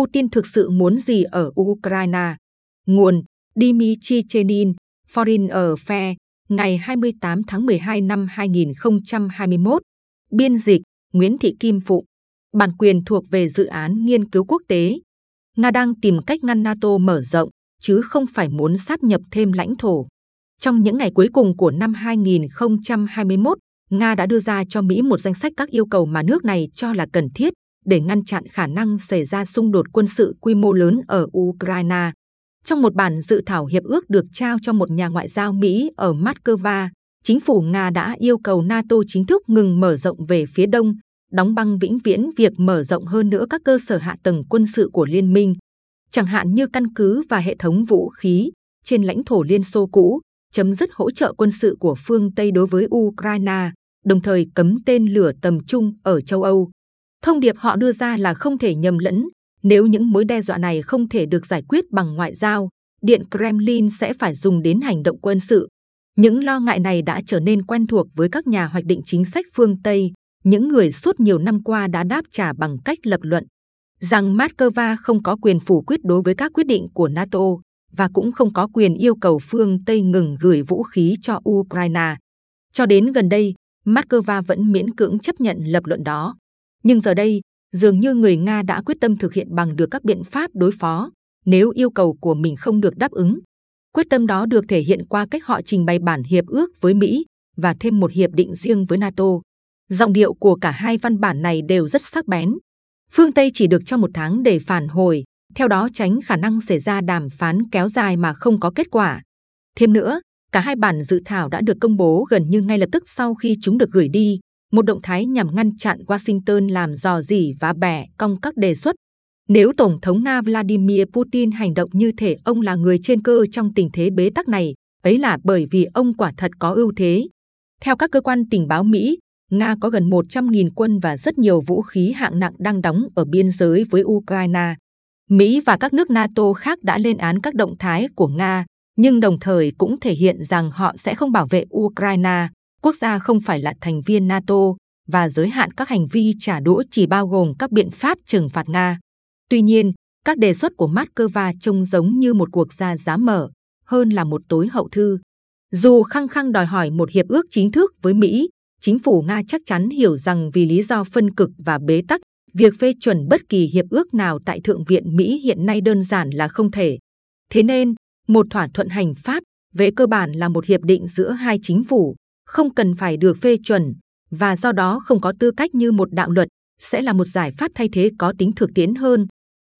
Putin thực sự muốn gì ở Ukraine. Nguồn Dmitry Chenin, Foreign Affairs, ngày 28 tháng 12 năm 2021. Biên dịch Nguyễn Thị Kim Phụ. Bản quyền thuộc về dự án nghiên cứu quốc tế. Nga đang tìm cách ngăn NATO mở rộng, chứ không phải muốn sáp nhập thêm lãnh thổ. Trong những ngày cuối cùng của năm 2021, Nga đã đưa ra cho Mỹ một danh sách các yêu cầu mà nước này cho là cần thiết để ngăn chặn khả năng xảy ra xung đột quân sự quy mô lớn ở Ukraine. Trong một bản dự thảo hiệp ước được trao cho một nhà ngoại giao Mỹ ở Moscow, chính phủ Nga đã yêu cầu NATO chính thức ngừng mở rộng về phía đông, đóng băng vĩnh viễn việc mở rộng hơn nữa các cơ sở hạ tầng quân sự của liên minh, chẳng hạn như căn cứ và hệ thống vũ khí trên lãnh thổ Liên Xô cũ, chấm dứt hỗ trợ quân sự của phương Tây đối với Ukraine, đồng thời cấm tên lửa tầm trung ở châu Âu. Thông điệp họ đưa ra là không thể nhầm lẫn, nếu những mối đe dọa này không thể được giải quyết bằng ngoại giao, Điện Kremlin sẽ phải dùng đến hành động quân sự. Những lo ngại này đã trở nên quen thuộc với các nhà hoạch định chính sách phương Tây, những người suốt nhiều năm qua đã đáp trả bằng cách lập luận rằng Moscow không có quyền phủ quyết đối với các quyết định của NATO và cũng không có quyền yêu cầu phương Tây ngừng gửi vũ khí cho Ukraine. Cho đến gần đây, Moscow vẫn miễn cưỡng chấp nhận lập luận đó. Nhưng giờ đây, dường như người Nga đã quyết tâm thực hiện bằng được các biện pháp đối phó nếu yêu cầu của mình không được đáp ứng. Quyết tâm đó được thể hiện qua cách họ trình bày bản hiệp ước với Mỹ và thêm một hiệp định riêng với NATO. Giọng điệu của cả hai văn bản này đều rất sắc bén. Phương Tây chỉ được cho một tháng để phản hồi, theo đó tránh khả năng xảy ra đàm phán kéo dài mà không có kết quả. Thêm nữa, cả hai bản dự thảo đã được công bố gần như ngay lập tức sau khi chúng được gửi đi, một động thái nhằm ngăn chặn Washington làm dò dỉ và bẻ cong các đề xuất. Nếu Tổng thống Nga Vladimir Putin hành động như thể ông là người trên cơ trong tình thế bế tắc này, ấy là bởi vì ông quả thật có ưu thế. Theo các cơ quan tình báo Mỹ, Nga có gần 100.000 quân và rất nhiều vũ khí hạng nặng đang đóng ở biên giới với Ukraine. Mỹ và các nước NATO khác đã lên án các động thái của Nga, nhưng đồng thời cũng thể hiện rằng họ sẽ không bảo vệ Ukraine, quốc gia không phải là thành viên NATO, và giới hạn các hành vi trả đũa chỉ bao gồm các biện pháp trừng phạt Nga. Tuy nhiên, các đề xuất của Moscow trông giống như một cuộc ra giá mở, hơn là một tối hậu thư. Dù khăng khăng đòi hỏi một hiệp ước chính thức với Mỹ, chính phủ Nga chắc chắn hiểu rằng vì lý do phân cực và bế tắc, việc phê chuẩn bất kỳ hiệp ước nào tại Thượng viện Mỹ hiện nay đơn giản là không thể. Thế nên, một thỏa thuận hành pháp về cơ bản là một hiệp định giữa hai chính phủ, không cần phải được phê chuẩn và do đó không có tư cách như một đạo luật, sẽ là một giải pháp thay thế có tính thực tiễn hơn.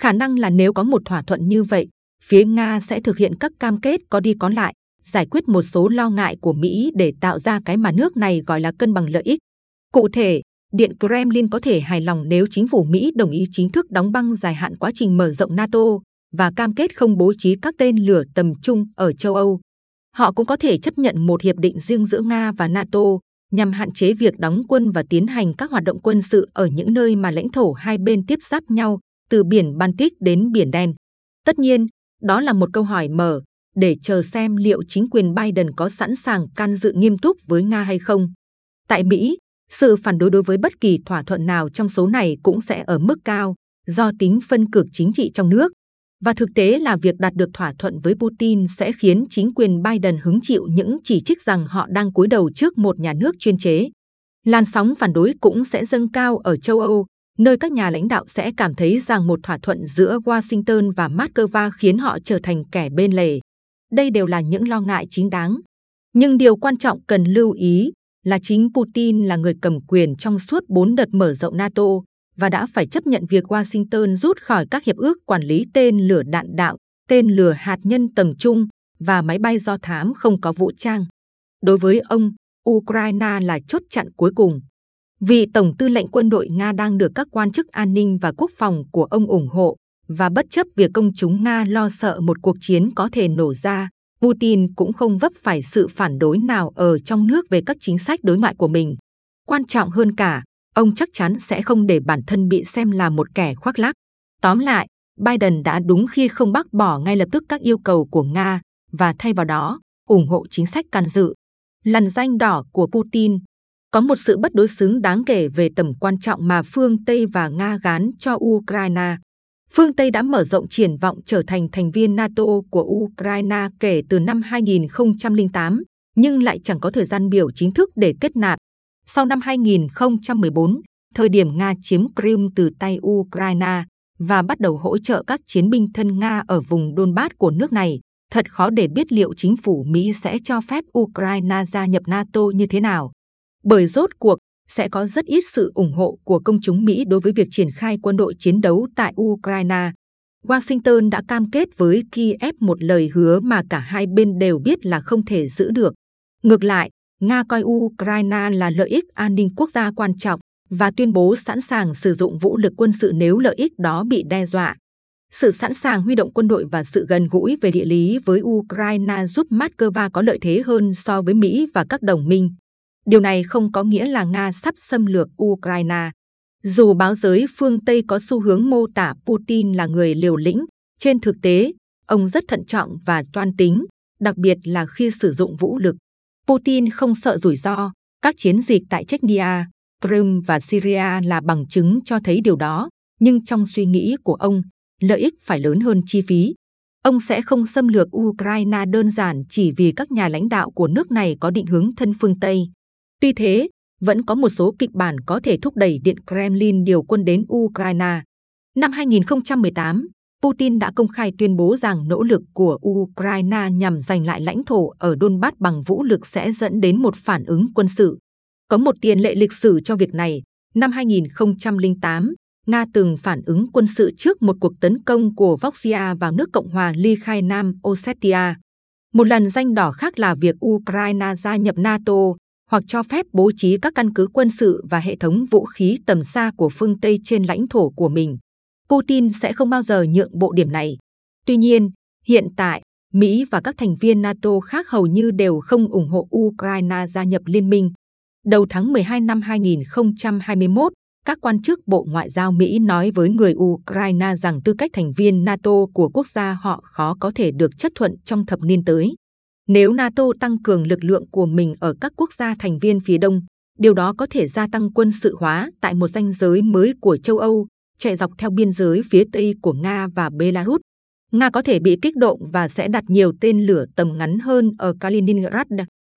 Khả năng là nếu có một thỏa thuận như vậy, phía Nga sẽ thực hiện các cam kết có đi có lại, giải quyết một số lo ngại của Mỹ để tạo ra cái mà nước này gọi là cân bằng lợi ích. Cụ thể, Điện Kremlin có thể hài lòng nếu chính phủ Mỹ đồng ý chính thức đóng băng dài hạn quá trình mở rộng NATO và cam kết không bố trí các tên lửa tầm trung ở châu Âu. Họ cũng có thể chấp nhận một hiệp định riêng giữa Nga và NATO nhằm hạn chế việc đóng quân và tiến hành các hoạt động quân sự ở những nơi mà lãnh thổ hai bên tiếp giáp nhau, từ biển Baltic đến biển Đen. Tất nhiên, đó là một câu hỏi mở để chờ xem liệu chính quyền Biden có sẵn sàng can dự nghiêm túc với Nga hay không. Tại Mỹ, sự phản đối đối với bất kỳ thỏa thuận nào trong số này cũng sẽ ở mức cao do tính phân cực chính trị trong nước. Và thực tế là việc đạt được thỏa thuận với Putin sẽ khiến chính quyền Biden hứng chịu những chỉ trích rằng họ đang cúi đầu trước một nhà nước chuyên chế. Làn sóng phản đối cũng sẽ dâng cao ở châu Âu, nơi các nhà lãnh đạo sẽ cảm thấy rằng một thỏa thuận giữa Washington và Moscow khiến họ trở thành kẻ bên lề. Đây đều là những lo ngại chính đáng. Nhưng điều quan trọng cần lưu ý là chính Putin là người cầm quyền trong suốt bốn đợt mở rộng NATO và đã phải chấp nhận việc Washington rút khỏi các hiệp ước quản lý tên lửa đạn đạo, tên lửa hạt nhân tầm trung và máy bay do thám không có vũ trang. Đối với ông, Ukraine là chốt chặn cuối cùng. Vì Tổng tư lệnh quân đội Nga đang được các quan chức an ninh và quốc phòng của ông ủng hộ, và bất chấp việc công chúng Nga lo sợ một cuộc chiến có thể nổ ra, Putin cũng không vấp phải sự phản đối nào ở trong nước về các chính sách đối ngoại của mình. Quan trọng hơn cả, ông chắc chắn sẽ không để bản thân bị xem là một kẻ khoác lác. Tóm lại, Biden đã đúng khi không bác bỏ ngay lập tức các yêu cầu của Nga và thay vào đó ủng hộ chính sách can dự. Lằn danh đỏ của Putin có một sự bất đối xứng đáng kể về tầm quan trọng mà phương Tây và Nga gán cho Ukraine. phương Tây đã mở rộng triển vọng trở thành thành viên NATO của Ukraine kể từ năm 2008, nhưng lại chẳng có thời gian biểu chính thức để kết nạp. Sau năm 2014, thời điểm Nga chiếm Crimea từ tay Ukraine và bắt đầu hỗ trợ các chiến binh thân Nga ở vùng Donbass của nước này, thật khó để biết liệu chính phủ Mỹ sẽ cho phép Ukraine gia nhập NATO như thế nào. Bởi rốt cuộc, sẽ có rất ít sự ủng hộ của công chúng Mỹ đối với việc triển khai quân đội chiến đấu tại Ukraine. Washington đã cam kết với Kiev một lời hứa mà cả hai bên đều biết là không thể giữ được. Ngược lại, Nga coi Ukraine là lợi ích an ninh quốc gia quan trọng và tuyên bố sẵn sàng sử dụng vũ lực quân sự nếu lợi ích đó bị đe dọa. Sự sẵn sàng huy động quân đội và sự gần gũi về địa lý với Ukraine giúp Moscow có lợi thế hơn so với Mỹ và các đồng minh. Điều này không có nghĩa là Nga sắp xâm lược Ukraine. Dù báo giới phương Tây có xu hướng mô tả Putin là người liều lĩnh, trên thực tế, ông rất thận trọng và toan tính, đặc biệt là khi sử dụng vũ lực. Putin không sợ rủi ro. Các chiến dịch tại Chechnya, Crimea và Syria là bằng chứng cho thấy điều đó. Nhưng trong suy nghĩ của ông, lợi ích phải lớn hơn chi phí. Ông sẽ không xâm lược Ukraine đơn giản chỉ vì các nhà lãnh đạo của nước này có định hướng thân phương Tây. Tuy thế, vẫn có một số kịch bản có thể thúc đẩy Điện Kremlin điều quân đến Ukraine. Năm 2018, Putin đã công khai tuyên bố rằng nỗ lực của Ukraine nhằm giành lại lãnh thổ ở Donbass bằng vũ lực sẽ dẫn đến một phản ứng quân sự. Có một tiền lệ lịch sử cho việc này. Năm 2008, Nga từng phản ứng quân sự trước một cuộc tấn công của Voxia vào nước Cộng hòa Ly Khai Nam Ossetia. Một lần danh đỏ khác là việc Ukraine gia nhập NATO hoặc cho phép bố trí các căn cứ quân sự và hệ thống vũ khí tầm xa của phương Tây trên lãnh thổ của mình. Putin sẽ không bao giờ nhượng bộ điểm này. Tuy nhiên, hiện tại, Mỹ và các thành viên NATO khác hầu như đều không ủng hộ Ukraine gia nhập liên minh. Đầu tháng 12 năm 2021, các quan chức Bộ Ngoại giao Mỹ nói với người Ukraine rằng tư cách thành viên NATO của quốc gia họ khó có thể được chấp thuận trong thập niên tới. Nếu NATO tăng cường lực lượng của mình ở các quốc gia thành viên phía đông, điều đó có thể gia tăng quân sự hóa tại một ranh giới mới của châu Âu, chạy dọc theo biên giới phía tây của Nga và Belarus. Nga có thể bị kích động và sẽ đặt nhiều tên lửa tầm ngắn hơn ở Kaliningrad,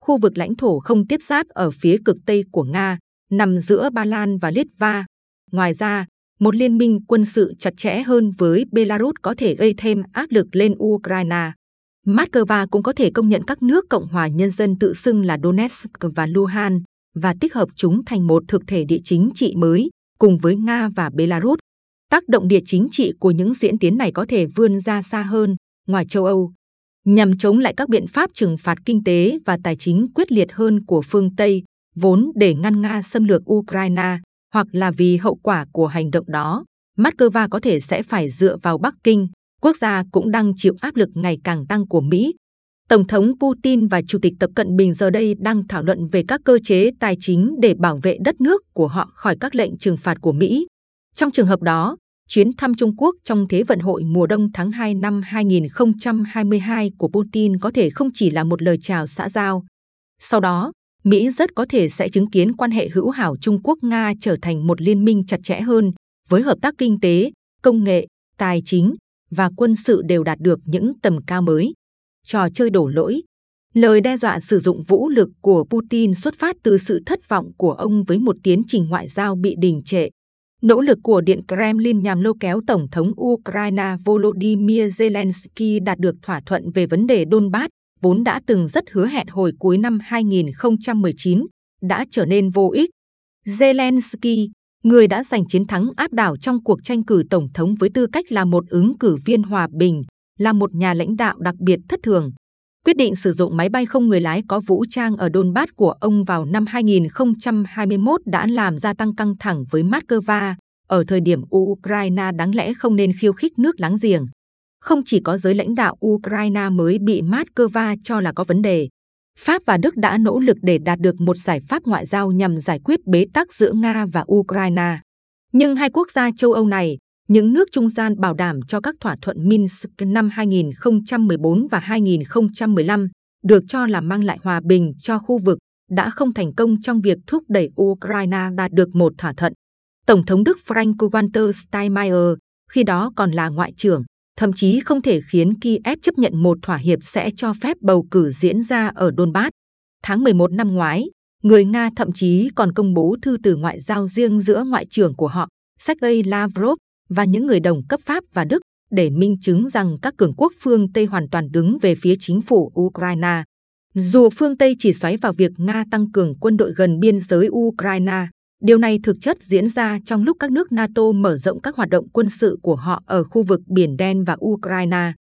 khu vực lãnh thổ không tiếp giáp ở phía cực tây của Nga, nằm giữa Ba Lan và Litva. Ngoài ra, một liên minh quân sự chặt chẽ hơn với Belarus có thể gây thêm áp lực lên Ukraine. Moscow cũng có thể công nhận các nước Cộng hòa Nhân dân tự xưng là Donetsk và Luhansk và tích hợp chúng thành một thực thể địa chính trị mới cùng với Nga và Belarus. Tác động địa chính trị của những diễn tiến này có thể vươn ra xa hơn, ngoài châu Âu, nhằm chống lại các biện pháp trừng phạt kinh tế và tài chính quyết liệt hơn của phương Tây, vốn để ngăn Nga xâm lược Ukraine, hoặc là vì hậu quả của hành động đó. Moscow có thể sẽ phải dựa vào Bắc Kinh, quốc gia cũng đang chịu áp lực ngày càng tăng của Mỹ. Tổng thống Putin và Chủ tịch Tập Cận Bình giờ đây đang thảo luận về các cơ chế tài chính để bảo vệ đất nước của họ khỏi các lệnh trừng phạt của Mỹ. Trong trường hợp đó, chuyến thăm Trung Quốc trong Thế vận hội mùa đông tháng 2 năm 2022 của Putin có thể không chỉ là một lời chào xã giao. Sau đó, Mỹ rất có thể sẽ chứng kiến quan hệ hữu hảo Trung Quốc-Nga trở thành một liên minh chặt chẽ hơn, với hợp tác kinh tế, công nghệ, tài chính và quân sự đều đạt được những tầm cao mới. Trò chơi đổ lỗi Lời đe dọa sử dụng vũ lực của Putin xuất phát từ sự thất vọng của ông với một tiến trình ngoại giao bị đình trệ. Nỗ lực của Điện Kremlin nhằm lôi kéo Tổng thống Ukraine Volodymyr Zelensky đạt được thỏa thuận về vấn đề Donbass, vốn đã từng rất hứa hẹn hồi cuối năm 2019, đã trở nên vô ích. Zelensky, người đã giành chiến thắng áp đảo trong cuộc tranh cử tổng thống với tư cách là một ứng cử viên hòa bình, là một nhà lãnh đạo đặc biệt thất thường. Quyết định sử dụng máy bay không người lái có vũ trang ở Donbass của ông vào năm 2021 đã làm gia tăng căng thẳng với Moscow, ở thời điểm Ukraine đáng lẽ không nên khiêu khích nước láng giềng. Không chỉ có giới lãnh đạo Ukraine mới bị Moscow cho là có vấn đề, Pháp và Đức đã nỗ lực để đạt được một giải pháp ngoại giao nhằm giải quyết bế tắc giữa Nga và Ukraine. Nhưng hai quốc gia châu Âu này, những nước trung gian bảo đảm cho các thỏa thuận Minsk năm 2014 và 2015, được cho là mang lại hòa bình cho khu vực, đã không thành công trong việc thúc đẩy Ukraine đạt được một thỏa thuận. Tổng thống Đức Frank-Walter Steinmeier khi đó còn là ngoại trưởng, thậm chí không thể khiến Kiev chấp nhận một thỏa hiệp sẽ cho phép bầu cử diễn ra ở Donbass. Tháng 11 năm ngoái, người Nga thậm chí còn công bố thư từ ngoại giao riêng giữa ngoại trưởng của họ, Sergei Lavrov, và những người đồng cấp Pháp và Đức để minh chứng rằng các cường quốc phương Tây hoàn toàn đứng về phía chính phủ Ukraine. Dù phương Tây chỉ xoáy vào việc Nga tăng cường quân đội gần biên giới Ukraine, điều này thực chất diễn ra trong lúc các nước NATO mở rộng các hoạt động quân sự của họ ở khu vực Biển Đen và Ukraine.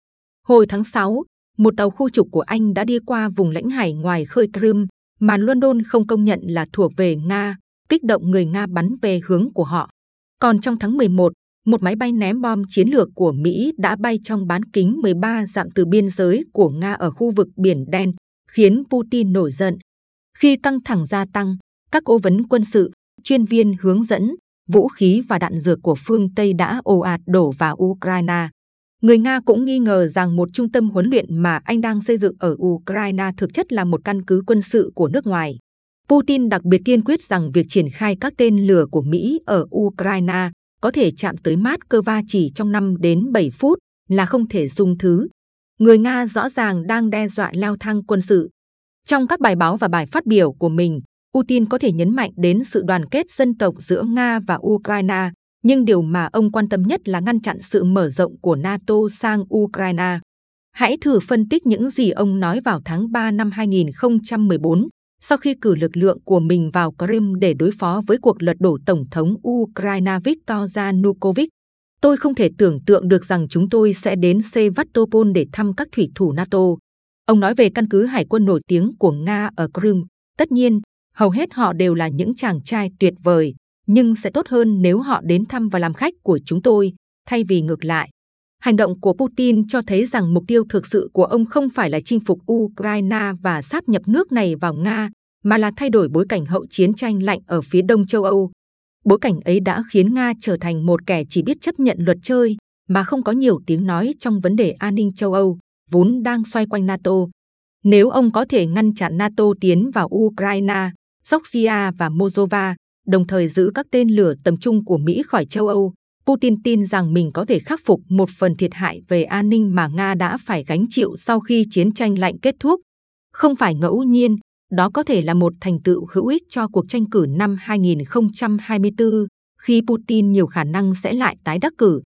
Hồi tháng 6, một tàu khu trục của Anh đã đi qua vùng lãnh hải ngoài khơi Crimea mà London không công nhận là thuộc về Nga, kích động người Nga bắn về hướng của họ. Còn trong tháng 11, một máy bay ném bom chiến lược của Mỹ đã bay trong bán kính 13 dặm từ biên giới của Nga ở khu vực Biển Đen, khiến Putin nổi giận. Khi căng thẳng gia tăng, các cố vấn quân sự, chuyên viên hướng dẫn, vũ khí và đạn dược của phương Tây đã ồ ạt đổ vào Ukraine. Người Nga cũng nghi ngờ rằng một trung tâm huấn luyện mà anh đang xây dựng ở Ukraine thực chất là một căn cứ quân sự của nước ngoài. Putin đặc biệt kiên quyết rằng việc triển khai các tên lửa của Mỹ ở Ukraine có thể chạm tới mát cơ va chỉ trong 5 đến 7 phút là không thể dung thứ. Người Nga rõ ràng đang đe dọa leo thang quân sự. Trong các bài báo và bài phát biểu của mình, Putin có thể nhấn mạnh đến sự đoàn kết dân tộc giữa Nga và Ukraine, nhưng điều mà ông quan tâm nhất là ngăn chặn sự mở rộng của NATO sang Ukraine. Hãy thử phân tích những gì ông nói vào tháng 3 năm 2014 sau khi cử lực lượng của mình vào Crimea để đối phó với cuộc lật đổ Tổng thống Ukraine Viktor Yanukovych. Tôi không thể tưởng tượng được rằng chúng tôi sẽ đến Sevastopol để thăm các thủy thủ NATO. Ông nói về căn cứ hải quân nổi tiếng của Nga ở Crimea. Tất nhiên, hầu hết họ đều là những chàng trai tuyệt vời, nhưng sẽ tốt hơn nếu họ đến thăm và làm khách của chúng tôi, thay vì ngược lại. Hành động của Putin cho thấy rằng mục tiêu thực sự của ông không phải là chinh phục Ukraine và sáp nhập nước này vào Nga, mà là thay đổi bối cảnh hậu chiến tranh lạnh ở phía đông châu Âu. Bối cảnh ấy đã khiến Nga trở thành một kẻ chỉ biết chấp nhận luật chơi, mà không có nhiều tiếng nói trong vấn đề an ninh châu Âu, vốn đang xoay quanh NATO. Nếu ông có thể ngăn chặn NATO tiến vào Ukraine, Georgia và Moldova, đồng thời giữ các tên lửa tầm trung của Mỹ khỏi châu Âu, Putin tin rằng mình có thể khắc phục một phần thiệt hại về an ninh mà Nga đã phải gánh chịu sau khi chiến tranh lạnh kết thúc. Không phải ngẫu nhiên, đó có thể là một thành tựu hữu ích cho cuộc tranh cử năm 2024, khi Putin nhiều khả năng sẽ lại tái đắc cử.